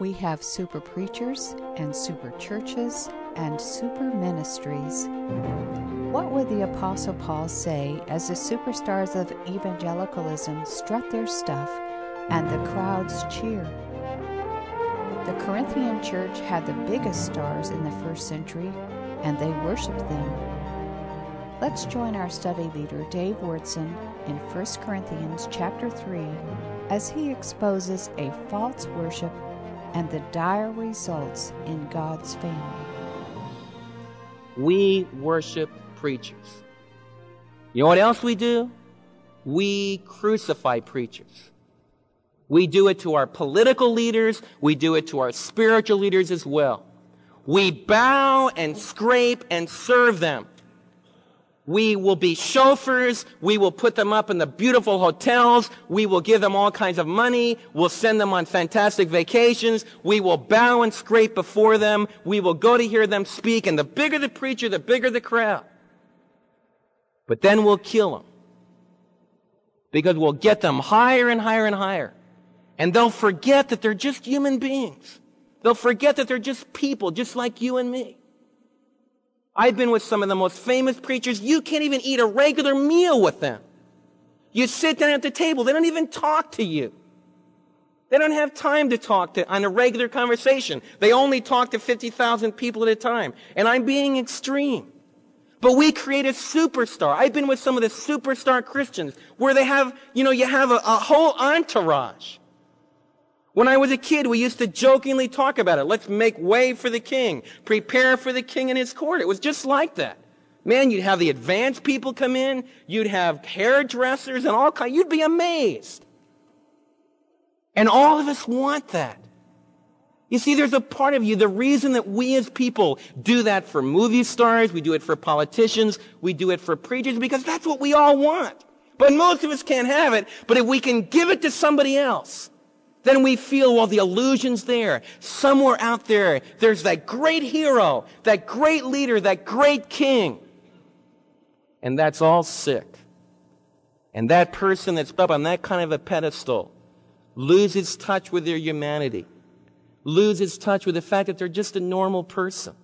We have super preachers and super churches and super ministries. What would the Apostle Paul say as the superstars of evangelicalism strut their stuff and the crowds cheer? The Corinthian church had the biggest stars in the first century, and they worshiped them. Let's join our study leader, Dave Wyrtzen, in 1 Corinthians chapter 3 as he exposes a false worship and the dire results in God's family. We worship preachers. You know what else we do? We crucify preachers. We do it to our political leaders. We do it to our spiritual leaders as well. We bow and scrape and serve them. We will be chauffeurs. We will put them up in the beautiful hotels. We will give them all kinds of money. We'll send them on fantastic vacations. We will bow and scrape before them. We will go to hear them speak. And the bigger the preacher, the bigger the crowd. But then we'll kill them. Because we'll get them higher and higher and higher. And they'll forget that they're just human beings. They'll forget that they're just people, just like you and me. I've been with some of the most famous preachers. You can't even eat a regular meal with them. You sit down at the table. They don't even talk to you. They don't have time to talk to on a regular conversation. They only talk to 50,000 people at a time. And I'm being extreme. But we create a superstar. I've been with some of the superstar Christians where they have, you know, you have a, a whole entourage. When I was a kid, we used to jokingly talk about it. Let's make way for the king. Prepare for the king and his court. It was just like that. Man, you'd have the advanced people come in. You'd have hairdressers and all kinds. You'd be amazed. And all of us want that. You see, there's a part of you, the reason that we as people do that for movie stars, we do it for politicians, we do it for preachers, because that's what we all want. But most of us can't have it. But if we can give it to somebody else, then we feel, well, the illusion's there. Somewhere out there, there's that great hero, that great leader, that great king. And that's all sick. And that person that's up on that kind of a pedestal loses touch with their humanity, loses touch with the fact that they're just a normal person,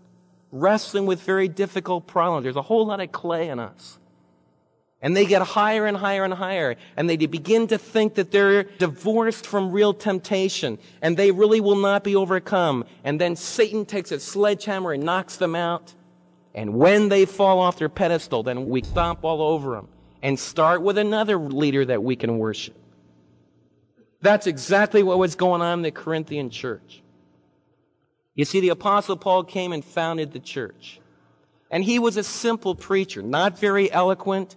wrestling with very difficult problems. There's a whole lot of clay in us. And they get higher and higher and higher. And they begin to think that they're divorced from real temptation. And they really will not be overcome. And then Satan takes a sledgehammer and knocks them out. And when they fall off their pedestal, then we stomp all over them and start with another leader that we can worship. That's exactly what was going on in the Corinthian church. You see, the apostle Paul came and founded the church. And he was a simple preacher, not very eloquent,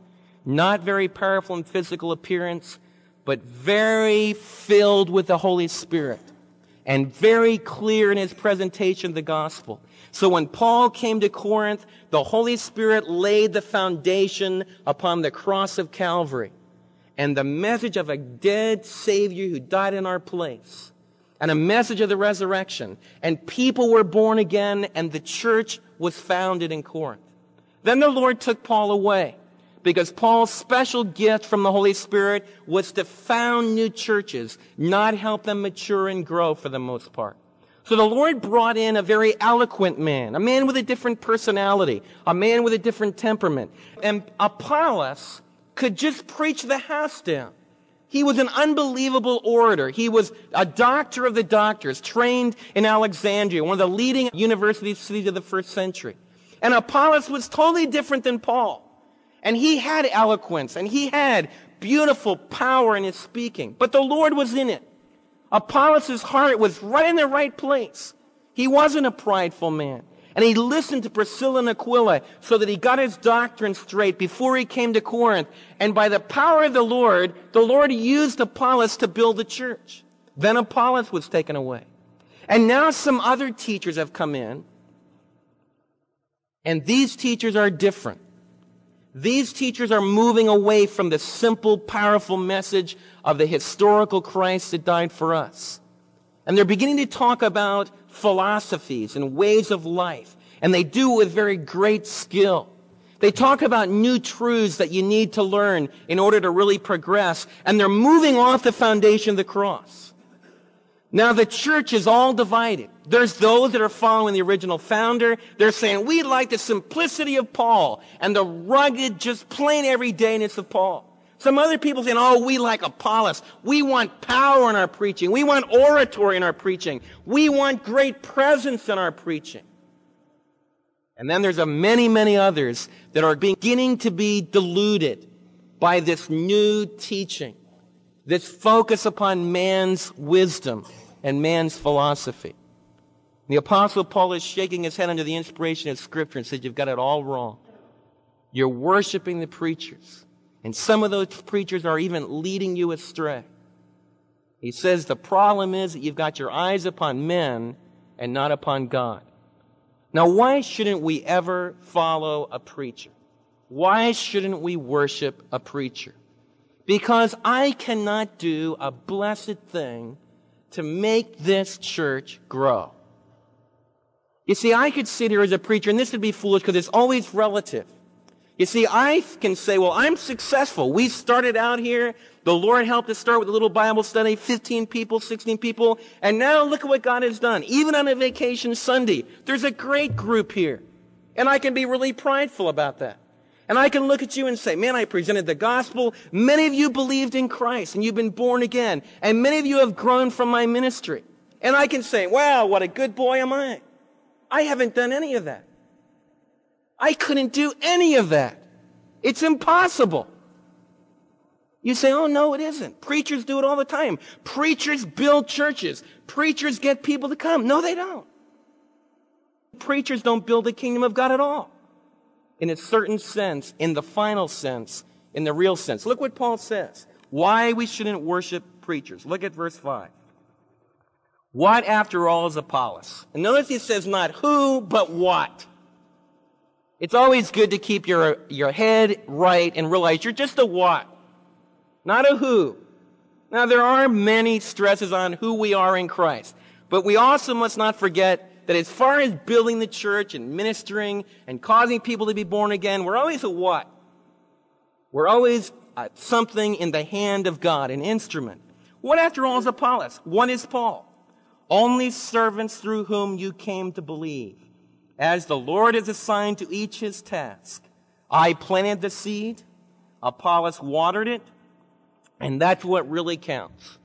not very powerful in physical appearance, but very filled with the Holy Spirit and very clear in his presentation of the gospel. So when Paul came to Corinth, the Holy Spirit laid the foundation upon the cross of Calvary and the message of a dead Savior who died in our place and a message of the resurrection. And people were born again and the church was founded in Corinth. Then the Lord took Paul away because Paul's special gift from the Holy Spirit was to found new churches, not help them mature and grow for the most part. So the Lord brought in a very eloquent man, a man with a different personality, a man with a different temperament. And Apollos could just preach the house down. He was an unbelievable orator. He was a doctor of the doctors, trained in Alexandria, one of the leading university cities of the first century. And Apollos was totally different than Paul. And he had eloquence and he had beautiful power in his speaking. But the Lord was in it. Apollos' heart was right in the right place. He wasn't a prideful man. And he listened to Priscilla and Aquila so that he got his doctrine straight before he came to Corinth. And by the power of the Lord, the Lord used Apollos to build the church. Then Apollos was taken away. And now some other teachers have come in. And these teachers are different. These teachers are moving away from the simple, powerful message of the historical Christ that died for us. And they're beginning to talk about philosophies and ways of life. And they do it with very great skill. They talk about new truths that you need to learn in order to really progress. And they're moving off the foundation of the cross. Now the church is all divided. There's those that are following the original founder. They're saying, we like the simplicity of Paul and the rugged, just plain everydayness of Paul. Some other people saying, oh, we like Apollos. We want power in our preaching. We want oratory in our preaching. We want great presence in our preaching. And then there's a many, many others that are beginning to be deluded by this new teaching, this focus upon man's wisdom and man's philosophy. The apostle Paul is shaking his head under the inspiration of scripture and says, you've got it all wrong. You're worshiping the preachers. And some of those preachers are even leading you astray. He says the problem is that you've got your eyes upon men and not upon God. Now, why shouldn't we ever follow a preacher? Why shouldn't we worship a preacher? Because I cannot do a blessed thing to make this church grow. You see, I could sit here as a preacher, and this would be foolish because it's always relative. You see, I can say, well, I'm successful. We started out here. The Lord helped us start with a little Bible study, 15 people, 16 people. And now look at what God has done. Even on a vacation Sunday, there's a great group here. And I can be really prideful about that. And I can look at you and say, man, I presented the gospel. Many of you believed in Christ and you've been born again. And many of you have grown from my ministry. And I can say, wow, what a good boy am I. I haven't done any of that. I couldn't do any of that. It's impossible. You say, oh no, it isn't. Preachers do it all the time. Preachers build churches. Preachers get people to come. No, they don't. Preachers don't build the kingdom of God at all in a certain sense, in the final sense, in the real sense. Look what Paul says. Why we shouldn't worship preachers. Look at verse 5. What, after all, is Apollos? And notice he says not who, but what. It's always good to keep your, your head right and realize you're just a what, not a who. Now, there are many stresses on who we are in Christ, but we also must not forget that as far as building the church and ministering and causing people to be born again, we're always a what? We're always uh, something in the hand of God, an instrument. What, after all, is Apollos? What is Paul? Only servants through whom you came to believe. As the Lord has assigned to each his task. I planted the seed, Apollos watered it, and that's what really counts.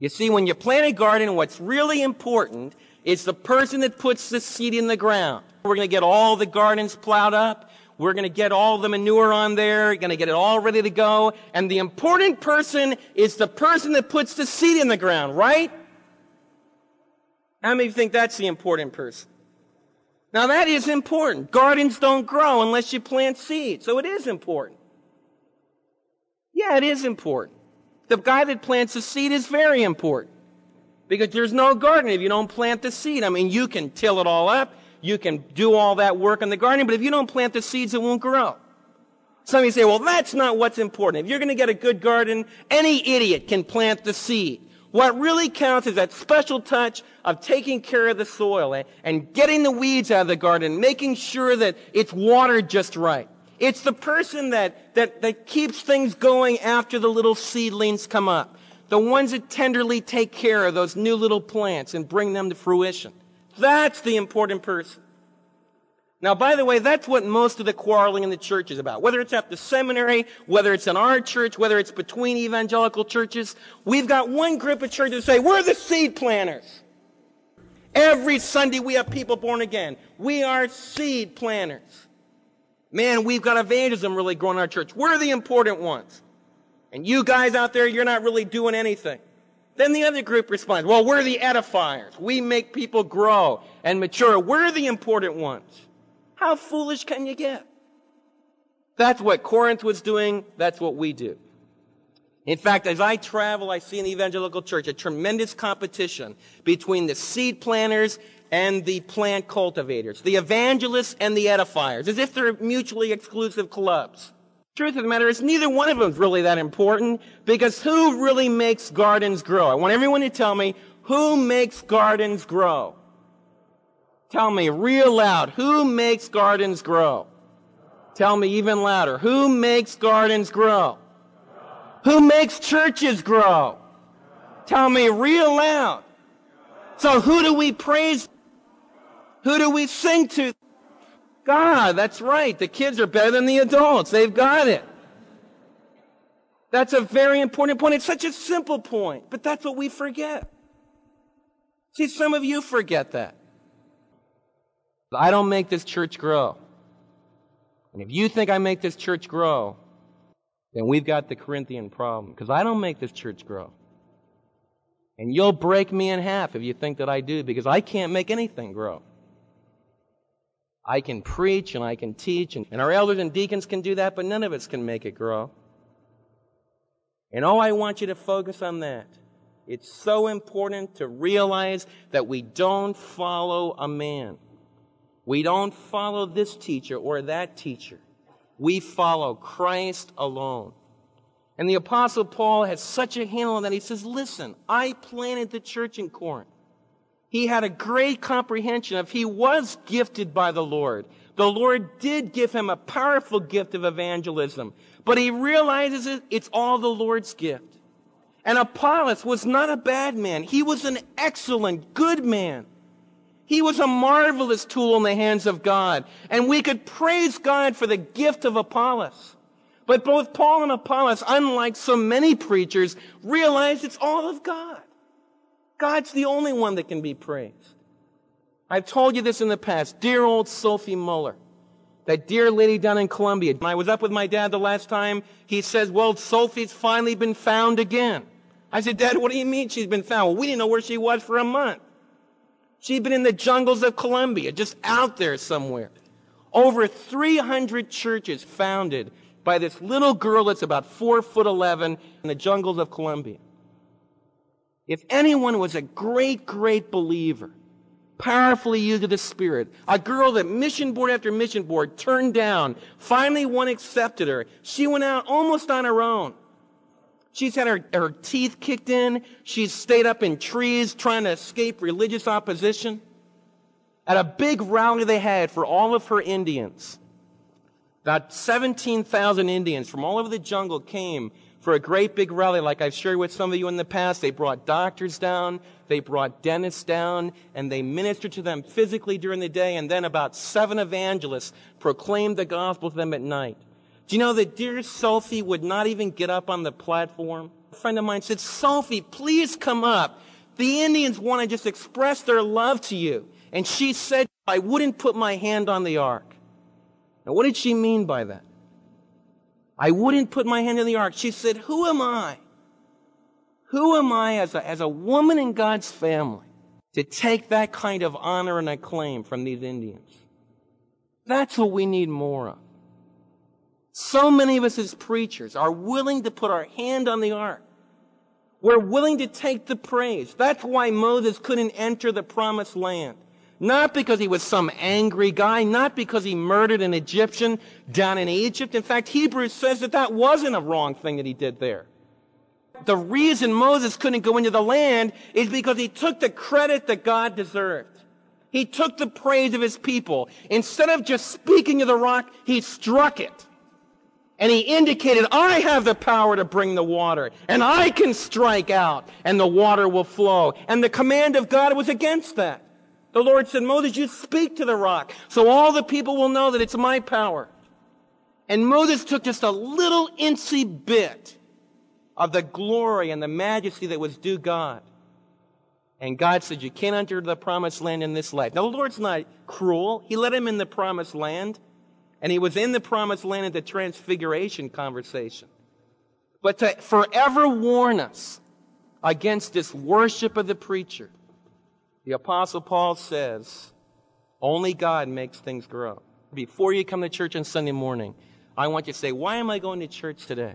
You see, when you plant a garden, what's really important it's the person that puts the seed in the ground. We're going to get all the gardens plowed up. We're going to get all the manure on there. Going to get it all ready to go. And the important person is the person that puts the seed in the ground, right? How many think that's the important person? Now that is important. Gardens don't grow unless you plant seeds. So it is important. Yeah, it is important. The guy that plants the seed is very important. Because there's no garden if you don't plant the seed. I mean, you can till it all up. You can do all that work in the garden, but if you don't plant the seeds, it won't grow. Some of you say, well, that's not what's important. If you're going to get a good garden, any idiot can plant the seed. What really counts is that special touch of taking care of the soil and, and getting the weeds out of the garden, making sure that it's watered just right. It's the person that, that, that keeps things going after the little seedlings come up the ones that tenderly take care of those new little plants and bring them to fruition. That's the important person. Now, by the way, that's what most of the quarreling in the church is about. Whether it's at the seminary, whether it's in our church, whether it's between evangelical churches, we've got one group of churches that say, we're the seed planters. Every Sunday we have people born again. We are seed planters. Man, we've got evangelism really growing in our church. We're the important ones. And you guys out there, you're not really doing anything. Then the other group responds, well, we're the edifiers. We make people grow and mature. We're the important ones. How foolish can you get? That's what Corinth was doing. That's what we do. In fact, as I travel, I see in the evangelical church a tremendous competition between the seed planters and the plant cultivators, the evangelists and the edifiers, as if they're mutually exclusive clubs. Truth of the matter is, neither one of them is really that important because who really makes gardens grow? I want everyone to tell me who makes gardens grow. Tell me real loud, who makes gardens grow? Tell me even louder, who makes gardens grow? Who makes churches grow? Tell me real loud. So who do we praise? Who do we sing to? God, that's right. The kids are better than the adults. They've got it. That's a very important point. It's such a simple point, but that's what we forget. See, some of you forget that. I don't make this church grow. And if you think I make this church grow, then we've got the Corinthian problem. Because I don't make this church grow. And you'll break me in half if you think that I do, because I can't make anything grow. I can preach and I can teach, and, and our elders and deacons can do that, but none of us can make it grow. And oh, I want you to focus on that. It's so important to realize that we don't follow a man. We don't follow this teacher or that teacher. We follow Christ alone. And the apostle Paul has such a handle on that. He says, listen, I planted the church in Corinth. He had a great comprehension of he was gifted by the Lord. The Lord did give him a powerful gift of evangelism, but he realizes it, it's all the Lord's gift. And Apollos was not a bad man. He was an excellent, good man. He was a marvelous tool in the hands of God. And we could praise God for the gift of Apollos. But both Paul and Apollos, unlike so many preachers, realized it's all of God. God's the only one that can be praised. I've told you this in the past. Dear old Sophie Muller, that dear lady down in Colombia. I was up with my dad the last time. He says, well, Sophie's finally been found again. I said, Dad, what do you mean she's been found? Well, we didn't know where she was for a month. She'd been in the jungles of Colombia, just out there somewhere. Over 300 churches founded by this little girl that's about four foot 11 in the jungles of Colombia. If anyone was a great, great believer, powerfully used of the Spirit, a girl that mission board after mission board turned down, finally one accepted her. She went out almost on her own. She's had her, her teeth kicked in. She's stayed up in trees trying to escape religious opposition. At a big rally they had for all of her Indians, about 17,000 Indians from all over the jungle came for a great big rally like I've shared with some of you in the past. They brought doctors down, they brought dentists down, and they ministered to them physically during the day, and then about seven evangelists proclaimed the gospel to them at night. Do you know that dear Sophie would not even get up on the platform? A friend of mine said, Sophie, please come up. The Indians want to just express their love to you. And she said, I wouldn't put my hand on the ark. Now, what did she mean by that? I wouldn't put my hand in the ark. She said, Who am I? Who am I as a, as a woman in God's family to take that kind of honor and acclaim from these Indians? That's what we need more of. So many of us as preachers are willing to put our hand on the ark. We're willing to take the praise. That's why Moses couldn't enter the promised land. Not because he was some angry guy, not because he murdered an Egyptian down in Egypt. In fact, Hebrews says that that wasn't a wrong thing that he did there. The reason Moses couldn't go into the land is because he took the credit that God deserved. He took the praise of his people. Instead of just speaking of the rock, he struck it. And he indicated, I have the power to bring the water, and I can strike out, and the water will flow. And the command of God was against that. The Lord said, Moses, you speak to the rock, so all the people will know that it's my power. And Moses took just a little incy bit of the glory and the majesty that was due God. And God said, You can't enter the promised land in this life. Now, the Lord's not cruel. He let him in the promised land. And he was in the promised land at the transfiguration conversation. But to forever warn us against this worship of the preacher, the apostle Paul says, only God makes things grow. Before you come to church on Sunday morning, I want you to say, why am I going to church today?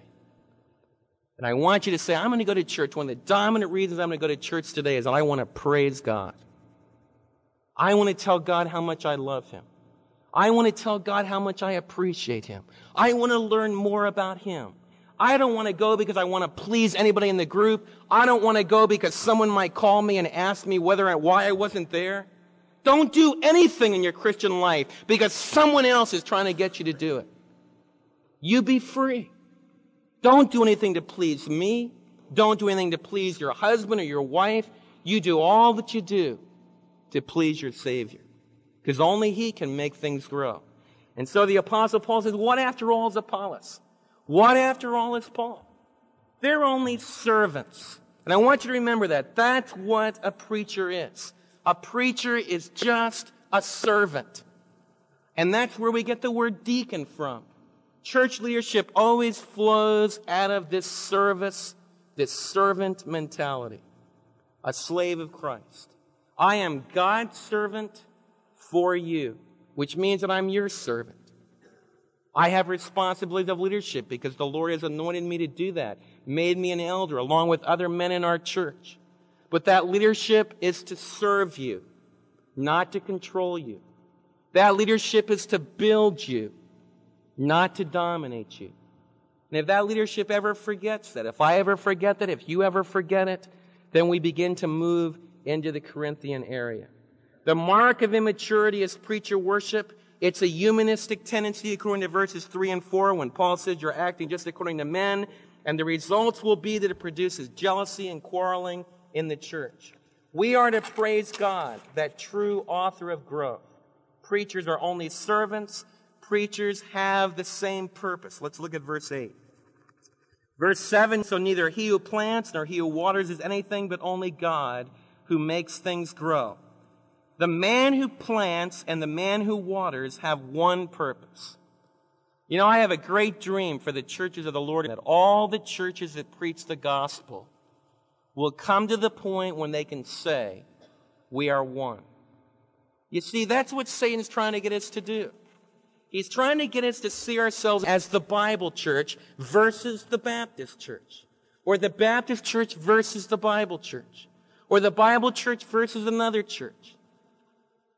And I want you to say, I'm going to go to church. One of the dominant reasons I'm going to go to church today is that I want to praise God. I want to tell God how much I love Him. I want to tell God how much I appreciate Him. I want to learn more about Him. I don't want to go because I want to please anybody in the group. I don't want to go because someone might call me and ask me whether and why I wasn't there. Don't do anything in your Christian life because someone else is trying to get you to do it. You be free. Don't do anything to please me. Don't do anything to please your husband or your wife. You do all that you do to please your Savior. Because only He can make things grow. And so the Apostle Paul says, What after all is Apollos? What after all is Paul? They're only servants. And I want you to remember that. That's what a preacher is. A preacher is just a servant. And that's where we get the word deacon from. Church leadership always flows out of this service, this servant mentality. A slave of Christ. I am God's servant for you, which means that I'm your servant. I have responsibilities of leadership because the Lord has anointed me to do that, made me an elder along with other men in our church. But that leadership is to serve you, not to control you. That leadership is to build you, not to dominate you. And if that leadership ever forgets that, if I ever forget that, if you ever forget it, then we begin to move into the Corinthian area. The mark of immaturity is preacher worship. It's a humanistic tendency according to verses 3 and 4 when Paul says you're acting just according to men, and the results will be that it produces jealousy and quarreling in the church. We are to praise God, that true author of growth. Preachers are only servants. Preachers have the same purpose. Let's look at verse 8. Verse 7 So neither he who plants nor he who waters is anything but only God who makes things grow. The man who plants and the man who waters have one purpose. You know, I have a great dream for the churches of the Lord that all the churches that preach the gospel will come to the point when they can say, We are one. You see, that's what Satan's trying to get us to do. He's trying to get us to see ourselves as the Bible church versus the Baptist church, or the Baptist church versus the Bible church, or the Bible church versus another church.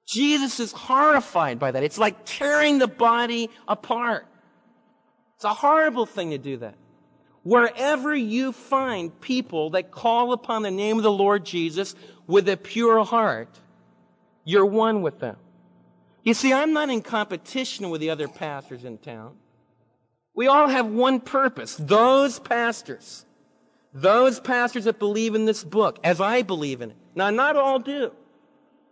Jesus is horrified by that. It's like tearing the body apart. It's a horrible thing to do that. Wherever you find people that call upon the name of the Lord Jesus with a pure heart, you're one with them. You see, I'm not in competition with the other pastors in town. We all have one purpose. Those pastors, those pastors that believe in this book, as I believe in it. Now, not all do.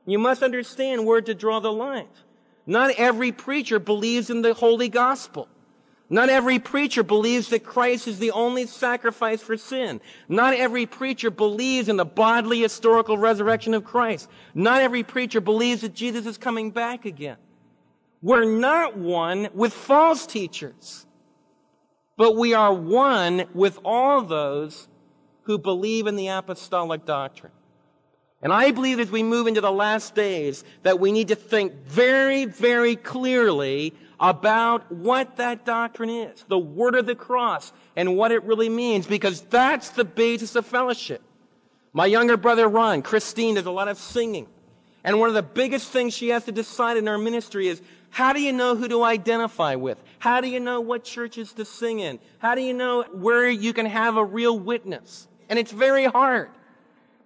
You must understand where to draw the lines. Not every preacher believes in the holy gospel. Not every preacher believes that Christ is the only sacrifice for sin. Not every preacher believes in the bodily historical resurrection of Christ. Not every preacher believes that Jesus is coming back again. We're not one with false teachers, but we are one with all those who believe in the apostolic doctrine. And I believe as we move into the last days that we need to think very, very clearly about what that doctrine is, the word of the cross, and what it really means, because that's the basis of fellowship. My younger brother Ron, Christine, does a lot of singing. And one of the biggest things she has to decide in her ministry is how do you know who to identify with? How do you know what churches to sing in? How do you know where you can have a real witness? And it's very hard.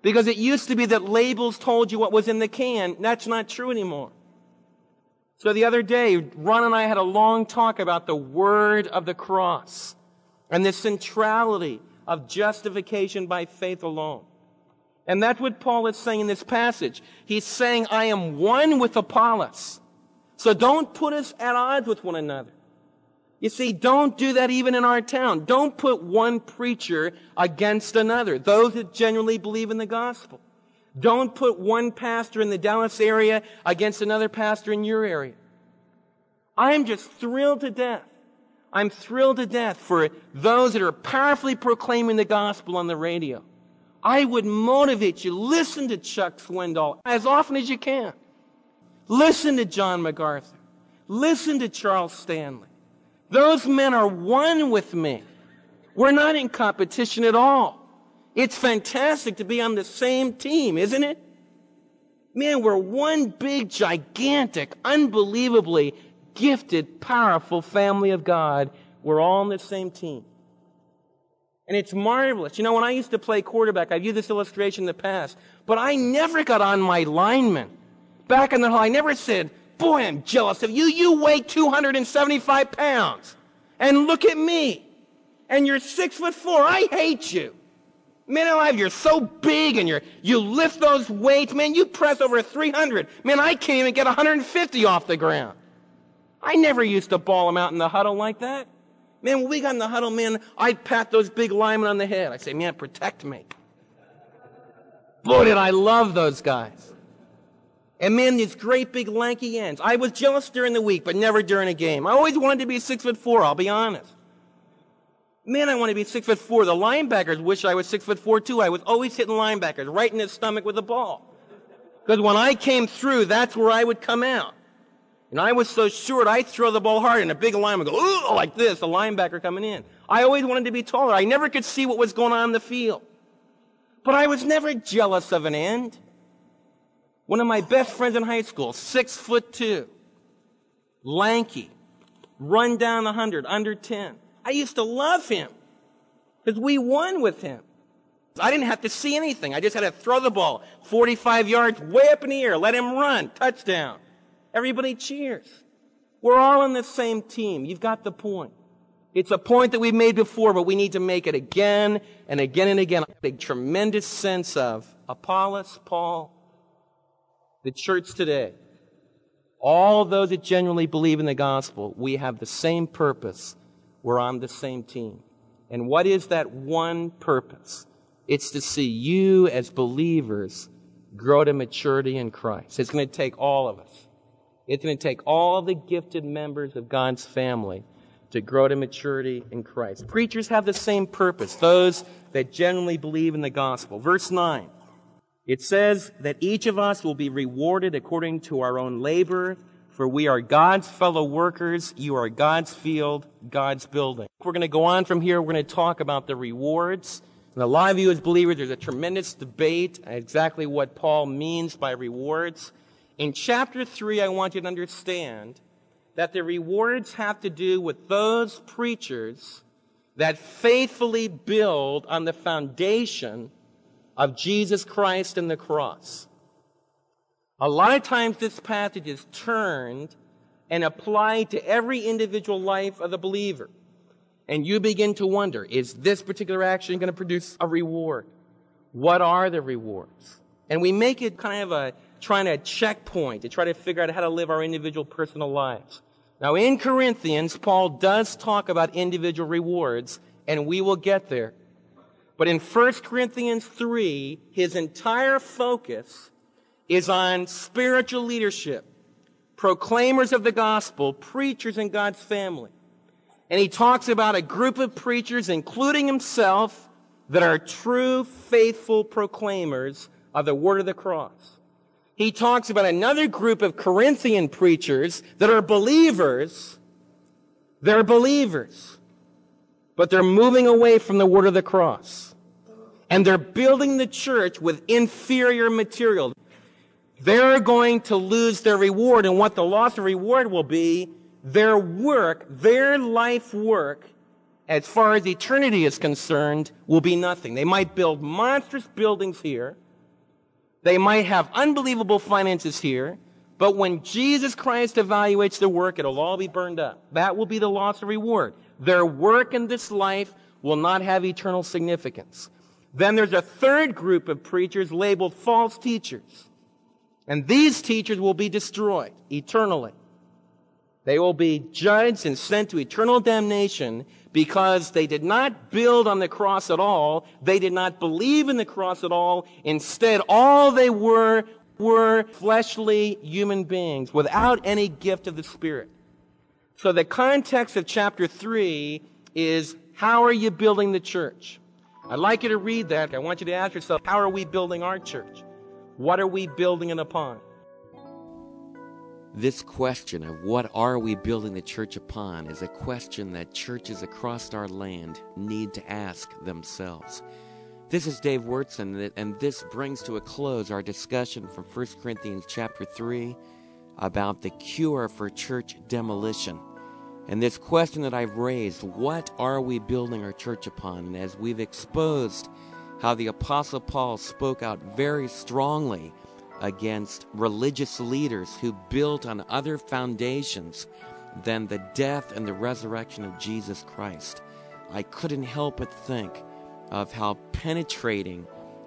Because it used to be that labels told you what was in the can. That's not true anymore. So the other day, Ron and I had a long talk about the word of the cross and the centrality of justification by faith alone. And that's what Paul is saying in this passage. He's saying, I am one with Apollos. So don't put us at odds with one another. You see, don't do that even in our town. Don't put one preacher against another, those that genuinely believe in the gospel. Don't put one pastor in the Dallas area against another pastor in your area. I'm just thrilled to death. I'm thrilled to death for those that are powerfully proclaiming the gospel on the radio. I would motivate you. Listen to Chuck Swindoll as often as you can. Listen to John MacArthur. Listen to Charles Stanley. Those men are one with me. We're not in competition at all. It's fantastic to be on the same team, isn't it? Man, we're one big, gigantic, unbelievably gifted, powerful family of God. We're all on the same team. And it's marvelous. You know, when I used to play quarterback, I've used this illustration in the past, but I never got on my lineman. Back in the hall, I never said, Boy, I'm jealous of you. You weigh 275 pounds. And look at me. And you're six foot four. I hate you. Man alive, you're so big and you're, you lift those weights, man, you press over 300. Man, I can't even get 150 off the ground. I never used to ball them out in the huddle like that. Man, when we got in the huddle, man, I'd pat those big linemen on the head. I'd say, man, protect me. Boy, did I love those guys. And man, these great big lanky ends. I was jealous during the week, but never during a game. I always wanted to be six foot four, I'll be honest. Man, I want to be six foot four. The linebackers wish I was six foot four too. I was always hitting linebackers right in the stomach with the ball. Because when I came through, that's where I would come out. And I was so short, I'd throw the ball hard, and a big lineman would go, ooh, like this, a linebacker coming in. I always wanted to be taller. I never could see what was going on in the field. But I was never jealous of an end. One of my best friends in high school, six foot two, lanky, run down a hundred, under ten. I used to love him because we won with him. I didn't have to see anything. I just had to throw the ball 45 yards way up in the air, let him run, touchdown. Everybody cheers. We're all on the same team. You've got the point. It's a point that we've made before, but we need to make it again and again and again. A tremendous sense of Apollos, Paul, the church today. All those that genuinely believe in the gospel, we have the same purpose. We're on the same team. And what is that one purpose? It's to see you as believers grow to maturity in Christ. It's going to take all of us. It's going to take all the gifted members of God's family to grow to maturity in Christ. Preachers have the same purpose, those that genuinely believe in the gospel. Verse 9. It says that each of us will be rewarded according to our own labor, for we are God's fellow workers. You are God's field, God's building. We're going to go on from here. We're going to talk about the rewards. And a lot of you as believers, there's a tremendous debate exactly what Paul means by rewards. In chapter 3, I want you to understand that the rewards have to do with those preachers that faithfully build on the foundation of Jesus Christ and the cross. A lot of times this passage is turned and applied to every individual life of the believer. And you begin to wonder, is this particular action going to produce a reward? What are the rewards? And we make it kind of a trying to checkpoint to try to figure out how to live our individual personal lives. Now, in Corinthians, Paul does talk about individual rewards, and we will get there. But in 1 Corinthians 3, his entire focus is on spiritual leadership, proclaimers of the gospel, preachers in God's family. And he talks about a group of preachers, including himself, that are true, faithful proclaimers of the word of the cross he talks about another group of Corinthian preachers that are believers. They're believers, but they're moving away from the word of the cross. And they're building the church with inferior material. They're going to lose their reward, and what the loss of reward will be, their work, their life work, as far as eternity is concerned, will be nothing. They might build monstrous buildings here, they might have unbelievable finances here, but when Jesus Christ evaluates their work, it'll all be burned up. That will be the loss of reward. Their work in this life will not have eternal significance. Then there's a third group of preachers labeled false teachers. And these teachers will be destroyed eternally. They will be judged and sent to eternal damnation because they did not build on the cross at all. They did not believe in the cross at all. Instead, all they were were fleshly human beings without any gift of the Spirit. So the context of chapter 3 is how are you building the church? I'd like you to read that. I want you to ask yourself, how are we building our church? What are we building it upon? This question of what are we building the church upon is a question that churches across our land need to ask themselves. This is Dave Wyrtzen, and this brings to a close our discussion from 1 Corinthians chapter 3 about the cure for church demolition. And this question that I've raised, what are we building our church upon? And as we've exposed how the Apostle Paul spoke out very strongly against religious leaders who built on other foundations than the death and the resurrection of Jesus Christ. I couldn't help but think of how penetrating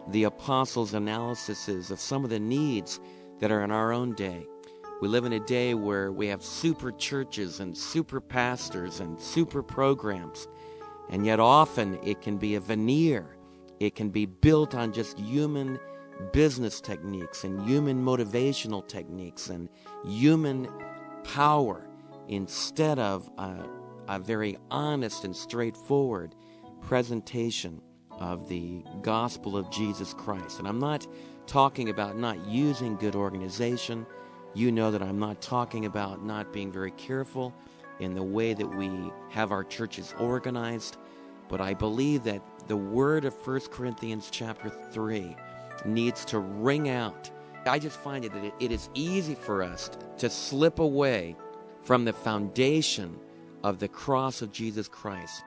the apostles' analysis is of some of the needs that are in our own day. We live in a day where we have super churches and super pastors and super programs, and yet often it can be a veneer. It can be built on just human business techniques and human motivational techniques and human power instead of a, a very honest and straightforward presentation of the gospel of Jesus Christ. And I'm not talking about not using good organization. You know that I'm not talking about not being very careful in the way that we have our churches organized, but I believe that the word of 1 Corinthians chapter 3 needs to ring out. I just find it that it is easy for us to slip away from the foundation of the cross of Jesus Christ.